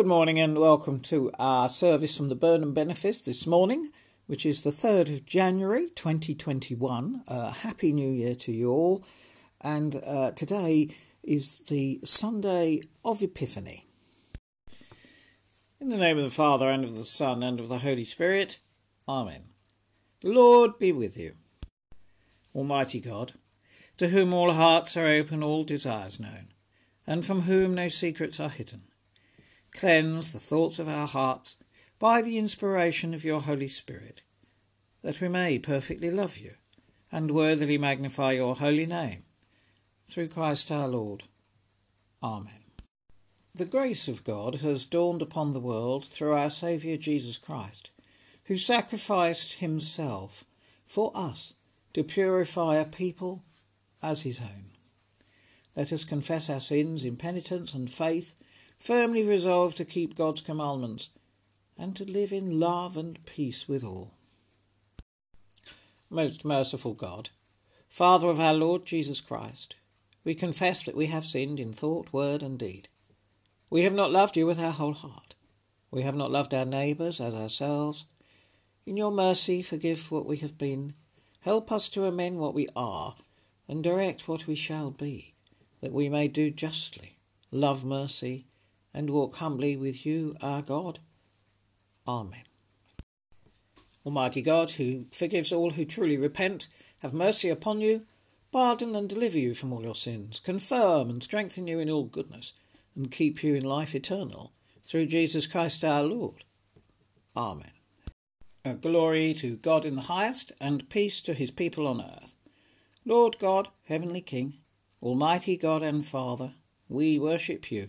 Good morning and welcome to our service from the Burnham Benefice this morning, which is the 3rd of January 2021. Uh, Happy New Year to you all. And uh, today is the Sunday of Epiphany. In the name of the Father, and of the Son, and of the Holy Spirit. Amen. The Lord be with you. Almighty God, to whom all hearts are open, all desires known, and from whom no secrets are hidden, cleanse the thoughts of our hearts by the inspiration of your Holy Spirit, that we may perfectly love you and worthily magnify your holy name through Christ our Lord. Amen. The grace of God has dawned upon the world through our Saviour Jesus Christ, who sacrificed himself for us to purify a people as his own. Let us confess our sins in penitence and faith, firmly resolved to keep God's commandments and to live in love and peace with all. Most merciful God, Father of our Lord Jesus Christ, we confess that we have sinned in thought, word, and deed. We have not loved you with our whole heart. We have not loved our neighbours as ourselves. In your mercy, forgive what we have been. Help us to amend what we are, and direct what we shall be, that we may do justly, love mercy, and walk humbly with you, our God. Amen. Almighty God, who forgives all who truly repent, have mercy upon you pardon and deliver you from all your sins, confirm and strengthen you in all goodness, and keep you in life eternal, through Jesus Christ our Lord. Amen. A glory to God in the highest, and peace to his people on earth. Lord God, Heavenly King, Almighty God and Father, we worship you,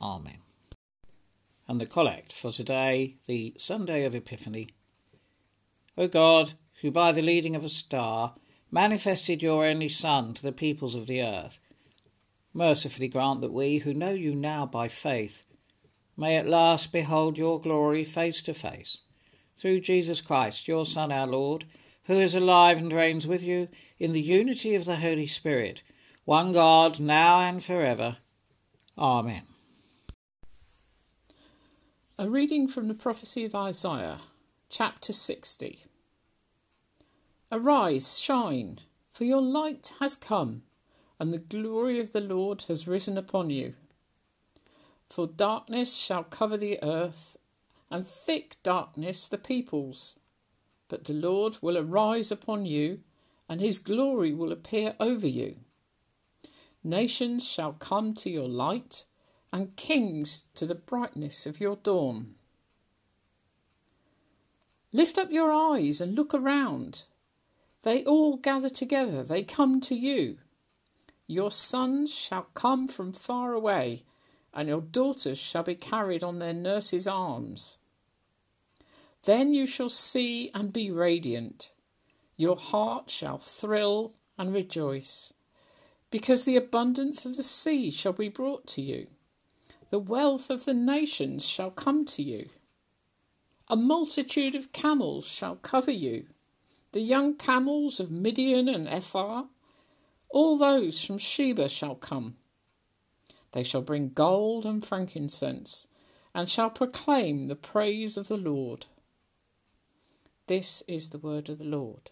Amen. And the collect for today, the Sunday of Epiphany. O God, who by the leading of a star manifested your only Son to the peoples of the earth, mercifully grant that we, who know you now by faith, may at last behold your glory face to face, through Jesus Christ, your Son, our Lord, who is alive and reigns with you in the unity of the Holy Spirit, one God, now and forever. Amen. A reading from the prophecy of Isaiah, chapter 60. Arise, shine, for your light has come, and the glory of the Lord has risen upon you. For darkness shall cover the earth, and thick darkness the peoples. But the Lord will arise upon you, and his glory will appear over you. Nations shall come to your light, and kings to the brightness of your dawn. Lift up your eyes and look around. They all gather together, they come to you. Your sons shall come from far away, and your daughters shall be carried on their nurses' arms. Then you shall see and be radiant. Your heart shall thrill and rejoice, because the abundance of the sea shall be brought to you. The wealth of the nations shall come to you. A multitude of camels shall cover you the young camels of Midian and Ephah, all those from Sheba shall come. They shall bring gold and frankincense, and shall proclaim the praise of the Lord. This is the word of the Lord.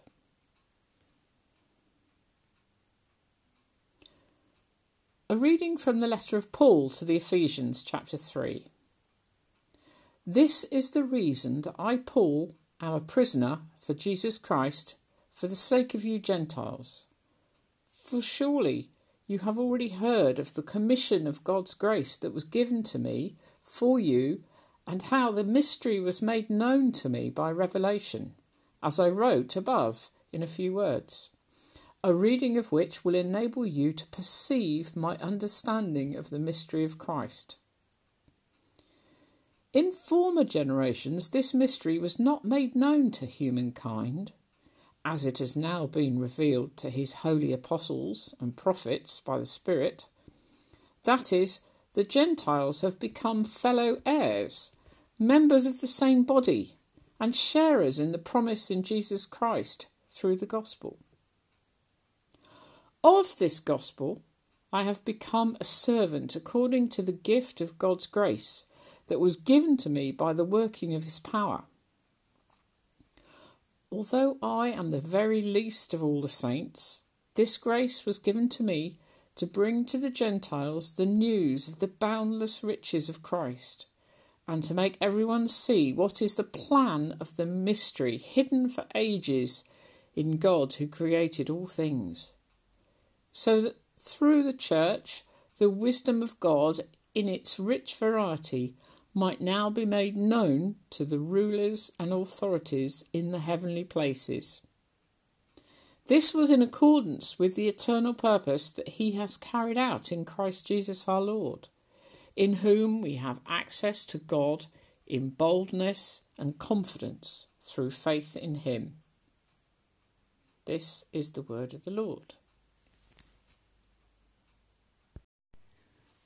A reading from the letter of Paul to the Ephesians, chapter 3. This is the reason that I, Paul, am a prisoner for Jesus Christ for the sake of you Gentiles. For surely you have already heard of the commission of God's grace that was given to me for you, and how the mystery was made known to me by revelation, as I wrote above in a few words, a reading of which will enable you to perceive my understanding of the mystery of Christ In former generations, this mystery was not made known to humankind, as it has now been revealed to his holy apostles and prophets by the Spirit. That is, the Gentiles have become fellow heirs, members of the same body, and sharers in the promise in Jesus Christ through the gospel. Of this gospel, I have become a servant according to the gift of God's grace that was given to me by the working of his power. Although I am the very least of all the saints, this grace was given to me to bring to the Gentiles the news of the boundless riches of Christ, and to make everyone see what is the plan of the mystery hidden for ages in God who created all things, so that through the Church the wisdom of God in its rich variety might now be made known to the rulers and authorities in the heavenly places. This was in accordance with the eternal purpose that He has carried out in Christ Jesus our Lord, in whom we have access to God in boldness and confidence through faith in Him. This is the word of the Lord.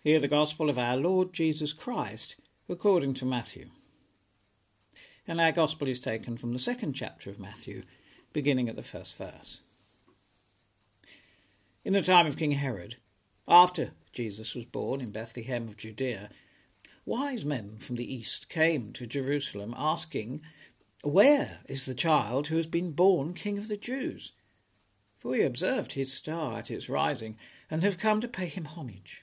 Hear the gospel of our Lord Jesus Christ according to Matthew. And our Gospel is taken from the second chapter of Matthew, beginning at the first verse. In the time of King Herod, after Jesus was born in Bethlehem of Judea, wise men from the east came to Jerusalem asking, Where is the child who has been born King of the Jews? For we observed his star at its rising and have come to pay him homage.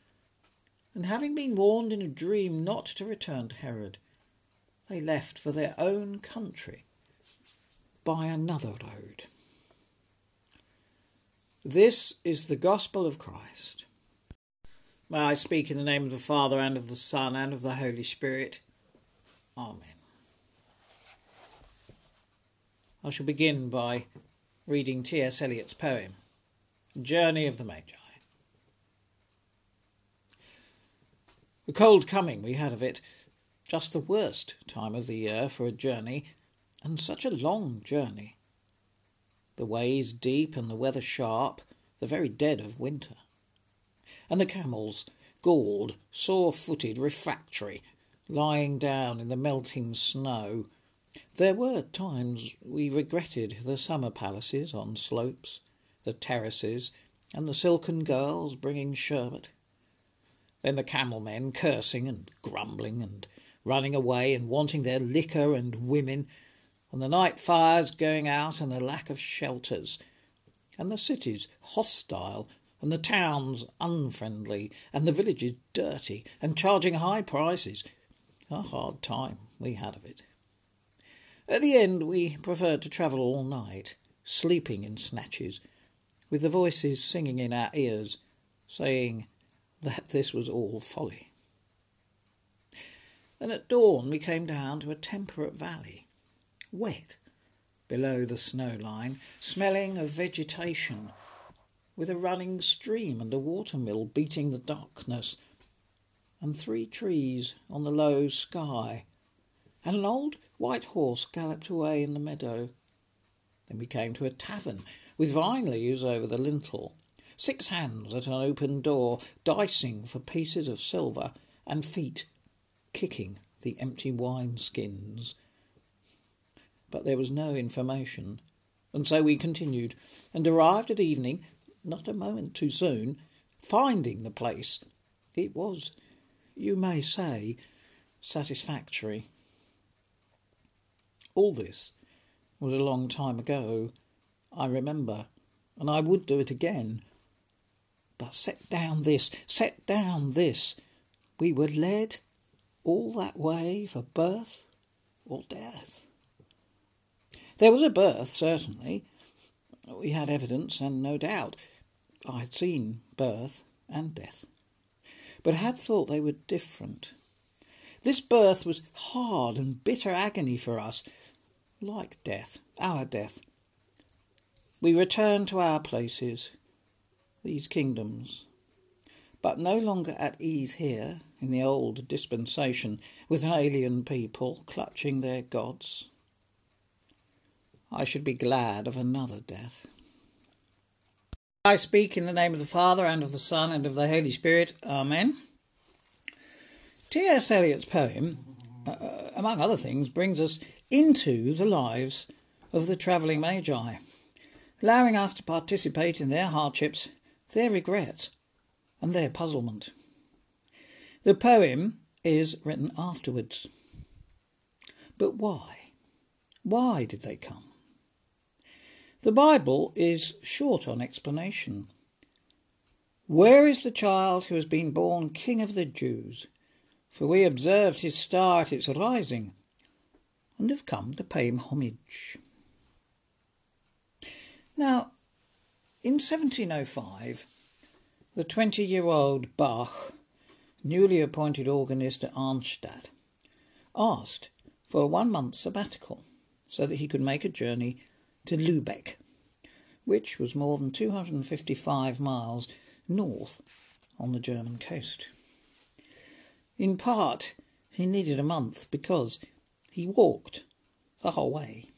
and having been warned in a dream not to return to Herod, they left for their own country by another road. This is the gospel of Christ. May I speak in the name of the Father, and of the Son, and of the Holy Spirit. Amen. I shall begin by reading T.S. Eliot's poem, Journey of the Magi. The cold coming we had of it, just the worst time of the year for a journey, and such a long journey. The ways deep and the weather sharp, the very dead of winter. And the camels, galled, sore footed, refractory, lying down in the melting snow. There were times we regretted the summer palaces on slopes, the terraces, and the silken girls bringing sherbet. Then the camel men cursing and grumbling and running away and wanting their liquor and women, and the night fires going out and the lack of shelters, and the cities hostile, and the towns unfriendly, and the villages dirty, and charging high prices. A hard time we had of it. At the end, we preferred to travel all night, sleeping in snatches, with the voices singing in our ears, saying, that this was all folly. Then at dawn we came down to a temperate valley, wet below the snow line, smelling of vegetation, with a running stream and a watermill beating the darkness, and three trees on the low sky, and an old white horse galloped away in the meadow. Then we came to a tavern with vine leaves over the lintel, six hands at an open door, dicing for pieces of silver, and feet kicking the empty wine skins. But there was no information, and so we continued, and arrived at evening, not a moment too soon, finding the place. It was, you may say, satisfactory. All this was a long time ago, I remember, and I would do it again. But set down this, set down this. We were led all that way for birth or death. There was a birth, certainly. We had evidence, and no doubt I had seen birth and death, but had thought they were different. This birth was hard and bitter agony for us, like death, our death. We returned to our places, these kingdoms, but no longer at ease here in the old dispensation with an alien people clutching their gods. I should be glad of another death. I speak in the name of the Father, and of the Son, and of the Holy Spirit. Amen. T.S. Eliot's poem, uh, among other things, brings us into the lives of the travelling Magi, allowing us to participate in their hardships, their regret and their puzzlement. The poem is written afterwards. But why? Why did they come? The Bible is short on explanation. Where is the child who has been born King of the Jews? For we observed his star at its rising, and have come to pay him homage. Now, in 1705, the 20 year old Bach, newly appointed organist at Arnstadt, asked for a one month sabbatical so that he could make a journey to Lubeck, which was more than 255 miles north on the German coast. In part, he needed a month because he walked the whole way.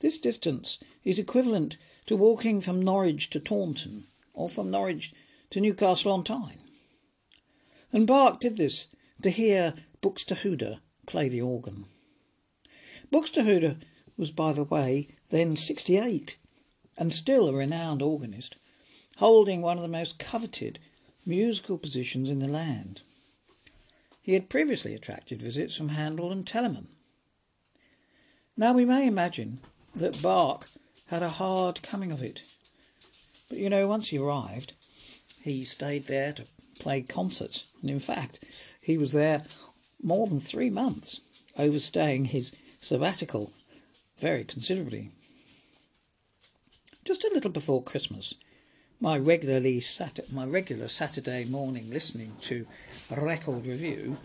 This distance is equivalent to walking from Norwich to Taunton or from Norwich to Newcastle on Tyne. And Bach did this to hear Buxtehude play the organ. Buxtehude was, by the way, then 68 and still a renowned organist, holding one of the most coveted musical positions in the land. He had previously attracted visits from Handel and Telemann. Now we may imagine that Bach had a hard coming of it but you know, once he arrived, he stayed there to play concerts. And in fact, he was there more than three months, overstaying his sabbatical very considerably. Just a little before Christmas, my regularly sat- my regular Saturday morning listening to record review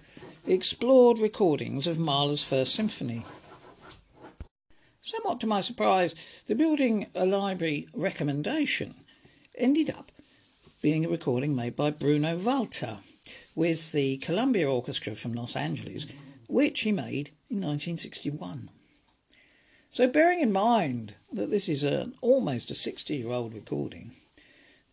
explored recordings of Mahler's First Symphony. Somewhat to my surprise, the building a library recommendation ended up being a recording made by Bruno Walter with the Columbia Orchestra from Los Angeles, which he made in 1961. So, bearing in mind that this is an almost a 60 year old recording,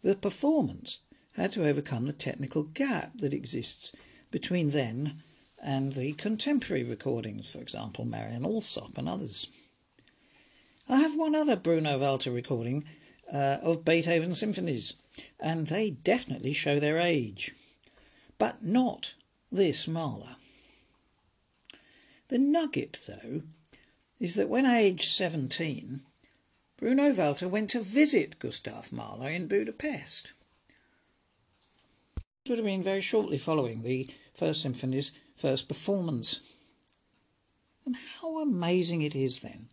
the performance had to overcome the technical gap that exists between then and the contemporary recordings, for example, Marianne Alsop and others. I have one other Bruno Walter recording uh, of Beethoven symphonies, and they definitely show their age. But not this Mahler. The nugget, though, is that when aged 17, Bruno Walter went to visit Gustav Mahler in Budapest. It would have been very shortly following the First Symphony's first performance. And how amazing it is then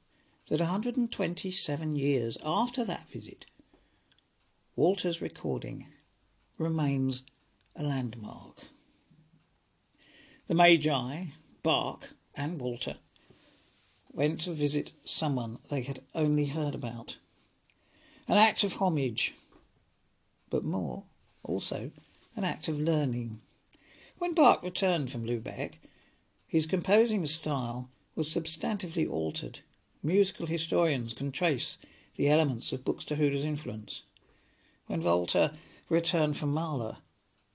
that 127 years after that visit, Walter's recording remains a landmark. The Magi, Bach, and Walter went to visit someone they had only heard about. An act of homage, but more, also, an act of learning. When Bach returned from Lubeck, his composing style was substantively altered. Musical historians can trace the elements of Buxtehude's influence. When Walter returned from Mahler,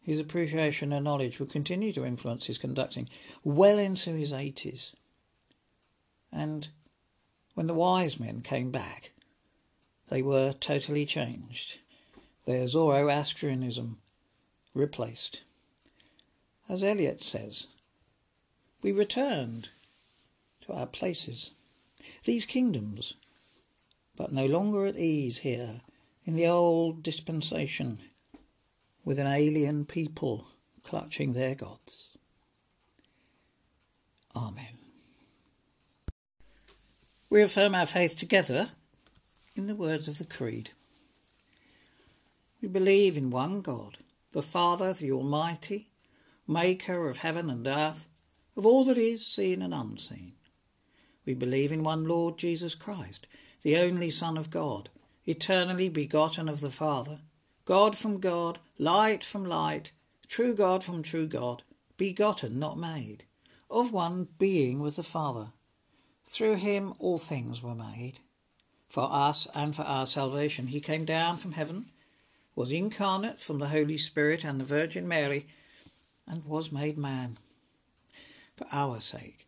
his appreciation and knowledge would continue to influence his conducting well into his 80s. And when the wise men came back, they were totally changed, their Zoroastrianism replaced. As Eliot says, we returned to our places, these kingdoms, but no longer at ease here in the old dispensation with an alien people clutching their gods. Amen. We affirm our faith together in the words of the Creed. We believe in one God, the Father, the Almighty, maker of heaven and earth, of all that is seen and unseen. We believe in one Lord Jesus Christ, the only Son of God, eternally begotten of the Father, God from God, light from light, true God from true God, begotten, not made, of one being with the Father through him all things were made. For us and for our salvation he came down from heaven, was incarnate from the Holy Spirit and the Virgin Mary, and was made man. For our sake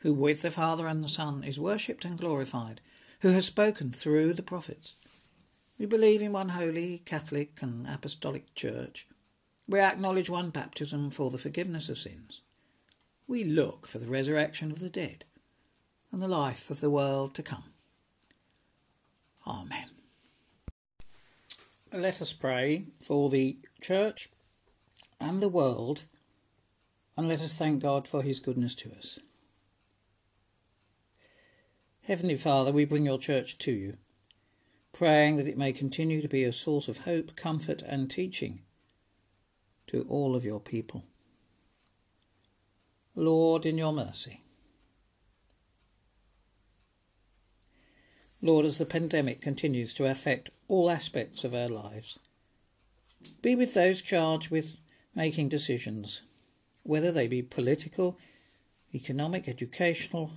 who with the Father and the Son is worshipped and glorified, who has spoken through the prophets. We believe in one holy, Catholic, and Apostolic Church. We acknowledge one baptism for the forgiveness of sins we look for the resurrection of the dead and the life of the world to come. Amen. Let us pray for the Church and the world, and let us thank God for His goodness to us. Heavenly Father, we bring your Church to you, praying that it may continue to be a source of hope, comfort, and teaching to all of your people. Lord, in your mercy. Lord, as the pandemic continues to affect all aspects of our lives, be with those charged with making decisions, whether they be political, economic, educational,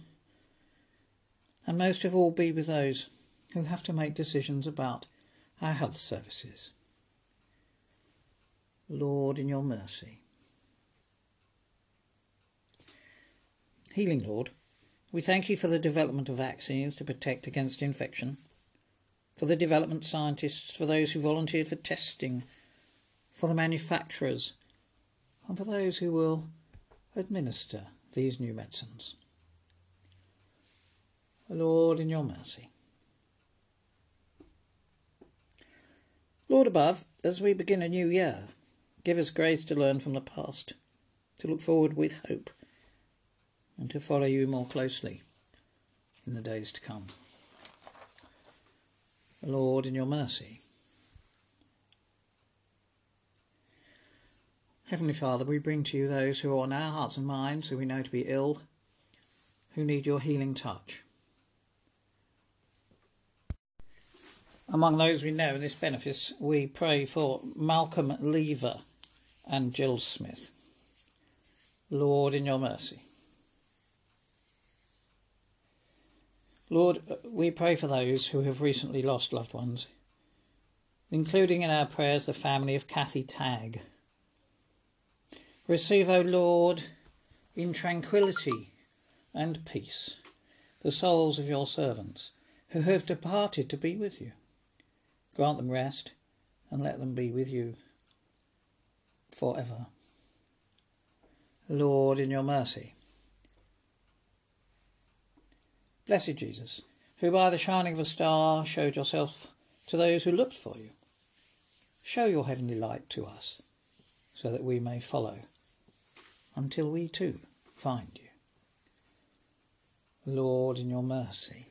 and most of all, be with those who have to make decisions about our health services. Lord, in your mercy. Healing Lord, we thank you for the development of vaccines to protect against infection, for the development scientists, for those who volunteered for testing, for the manufacturers, and for those who will administer these new medicines. Lord, in your mercy. Lord above, as we begin a new year, give us grace to learn from the past, to look forward with hope and to follow you more closely in the days to come. Lord, in your mercy. Heavenly Father, we bring to you those who are on our hearts and minds, who we know to be ill, who need your healing touch. Among those we know in this benefice, we pray for Malcolm Lever and Jill Smith. Lord, in your mercy. Lord, we pray for those who have recently lost loved ones, including in our prayers the family of Kathy Tagg. Receive, O Lord, in tranquillity and peace the souls of your servants who have departed to be with you. Grant them rest and let them be with you forever. Lord, in your mercy, Blessed Jesus, who by the shining of a star showed yourself to those who looked for you, show your heavenly light to us, so that we may follow until we too find you. Lord, in your mercy.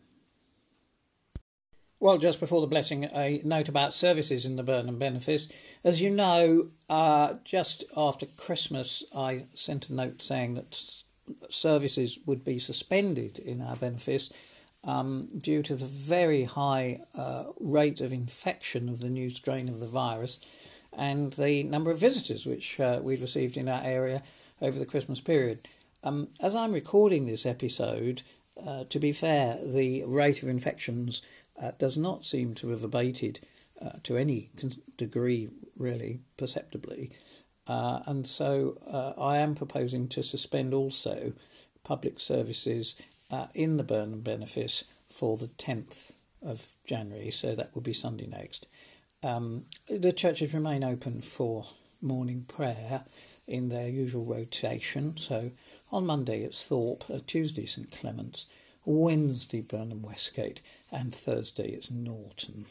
Well, just before the blessing, a note about services in the Burnham Benefice. As you know, uh, just after Christmas, I sent a note saying that services would be suspended in our benefice um, due to the very high uh, rate of infection of the new strain of the virus and the number of visitors which uh, we'd received in our area over the Christmas period. Um, as I'm recording this episode, uh, to be fair, the rate of infections uh, does not seem to have abated uh, to any degree, really, perceptibly. Uh, and so uh, I am proposing to suspend also public services uh, in the Burnham Benefice for the 10th of January, so that will be Sunday next. Um, the churches remain open for morning prayer in their usual rotation, so on Monday it's Thorpe, Tuesday St Clement's, Wednesday Burnham Westgate, and Thursday it's Norton.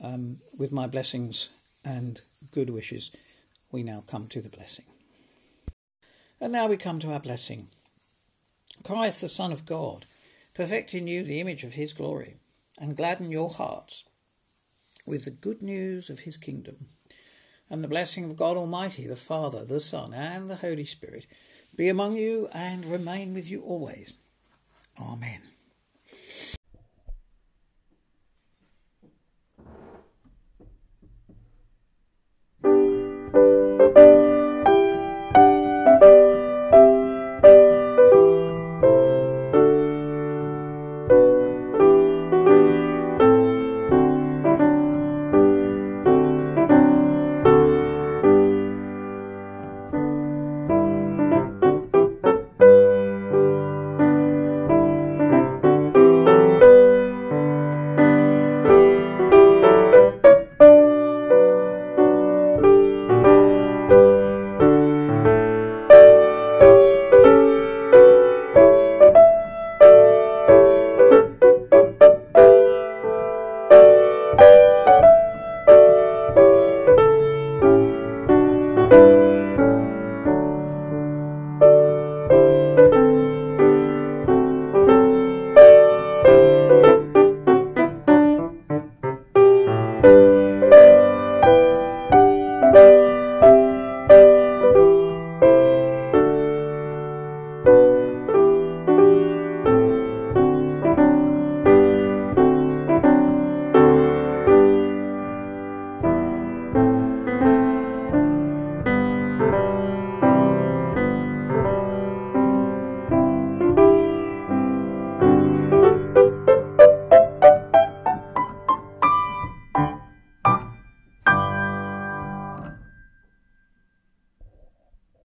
Um, with my blessings and good wishes, we now come to the blessing. And now we come to our blessing. Christ, the Son of God, perfect in you the image of his glory, and gladden your hearts with the good news of his kingdom. And the blessing of God Almighty, the Father, the Son, and the Holy Spirit be among you and remain with you always. Amen.